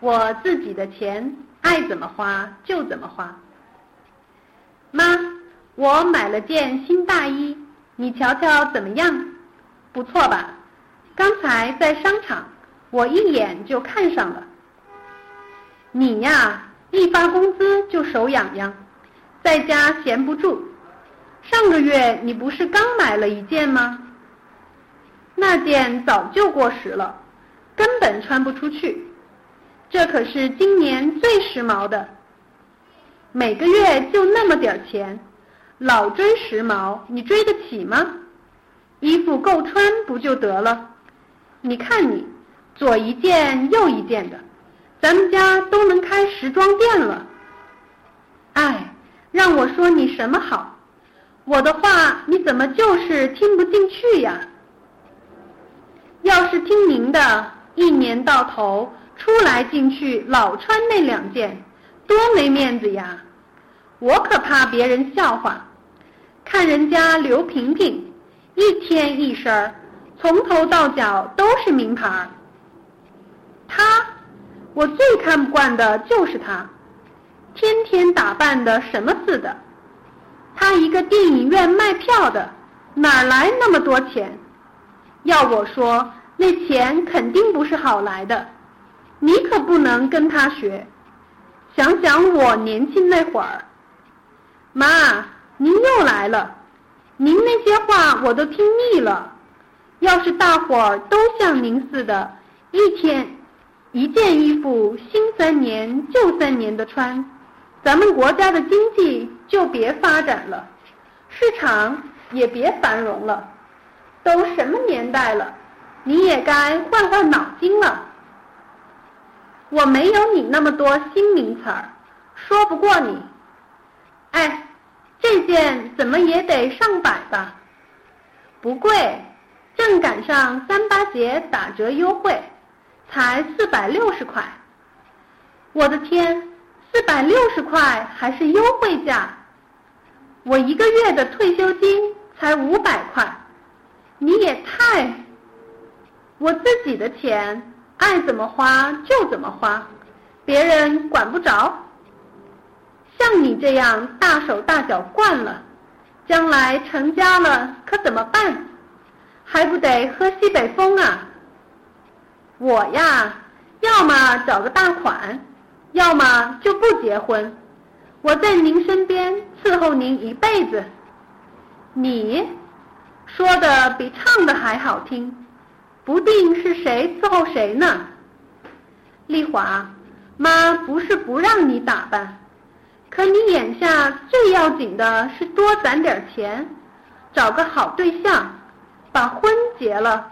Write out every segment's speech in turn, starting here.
我自己的钱爱怎么花就怎么花。妈，我买了件新大衣，你瞧瞧怎么样？不错吧？刚才在商场，我一眼就看上了。你呀，一发工资就手痒痒，在家闲不住。上个月你不是刚买了一件吗？那件早就过时了，根本穿不出去。这可是今年最时髦的。每个月就那么点儿钱，老追时髦，你追得起吗？衣服够穿不就得了？你看你，左一件右一件的，咱们家都能开时装店了。哎，让我说你什么好？我的话你怎么就是听不进去呀？要是听您的，一年到头出来进去老穿那两件，多没面子呀！我可怕别人笑话。看人家刘萍萍，一天一身儿，从头到脚都是名牌儿。她，我最看不惯的就是她，天天打扮的什么似的。她一个电影院卖票的，哪来那么多钱？要我说，那钱肯定不是好来的。不能跟他学。想想我年轻那会儿。妈，您又来了。您那些话我都听腻了。要是大伙儿都像您似的，一天一件衣服新三年旧三年的穿，咱们国家的经济就别发展了，市场也别繁荣了。都什么年代了，你也该换换脑筋了。我没有你那么多新名词儿，说不过你。哎。这件怎么也得上百吧？不贵，正赶上三八节打折优惠，才四百六十块。我的天，四百六十块还是优惠价！我一个月的退休金才五百块，你也太……我自己的钱爱怎么花就怎么花，别人管不着。像你这样大手大脚惯了，将来成家了可怎么办？还不得喝西北风啊！我呀，要么找个大款，要么就不结婚。我在您身边伺候您一辈子。你说的比唱的还好听，不定是谁伺候谁呢。丽华，妈不是不让你打扮。可你眼下最要紧的是多攒点钱，找个好对象，把婚结了，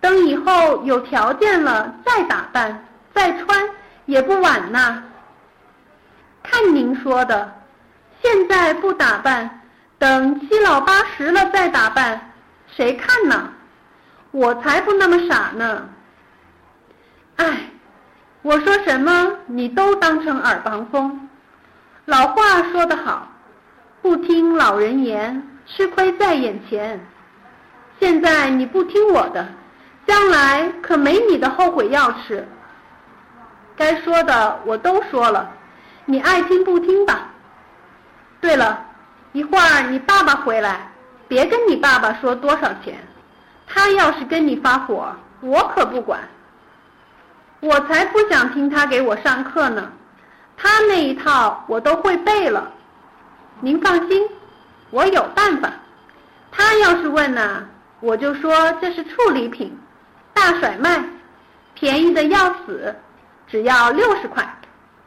等以后有条件了再打扮再穿也不晚呐。看您说的，现在不打扮，等七老八十了再打扮，谁看呢？我才不那么傻呢。哎，我说什么你都当成耳旁风。老话说得好，不听老人言，吃亏在眼前。现在你不听我的，将来可没你的后悔药吃。该说的我都说了，你爱听不听吧。对了，一会儿你爸爸回来，别跟你爸爸说多少钱，他要是跟你发火，我可不管。我才不想听他给我上课呢。他那一套我都会背了，您放心，我有办法。他要是问呢，我就说这是处理品，大甩卖，便宜的要死，只要六十块。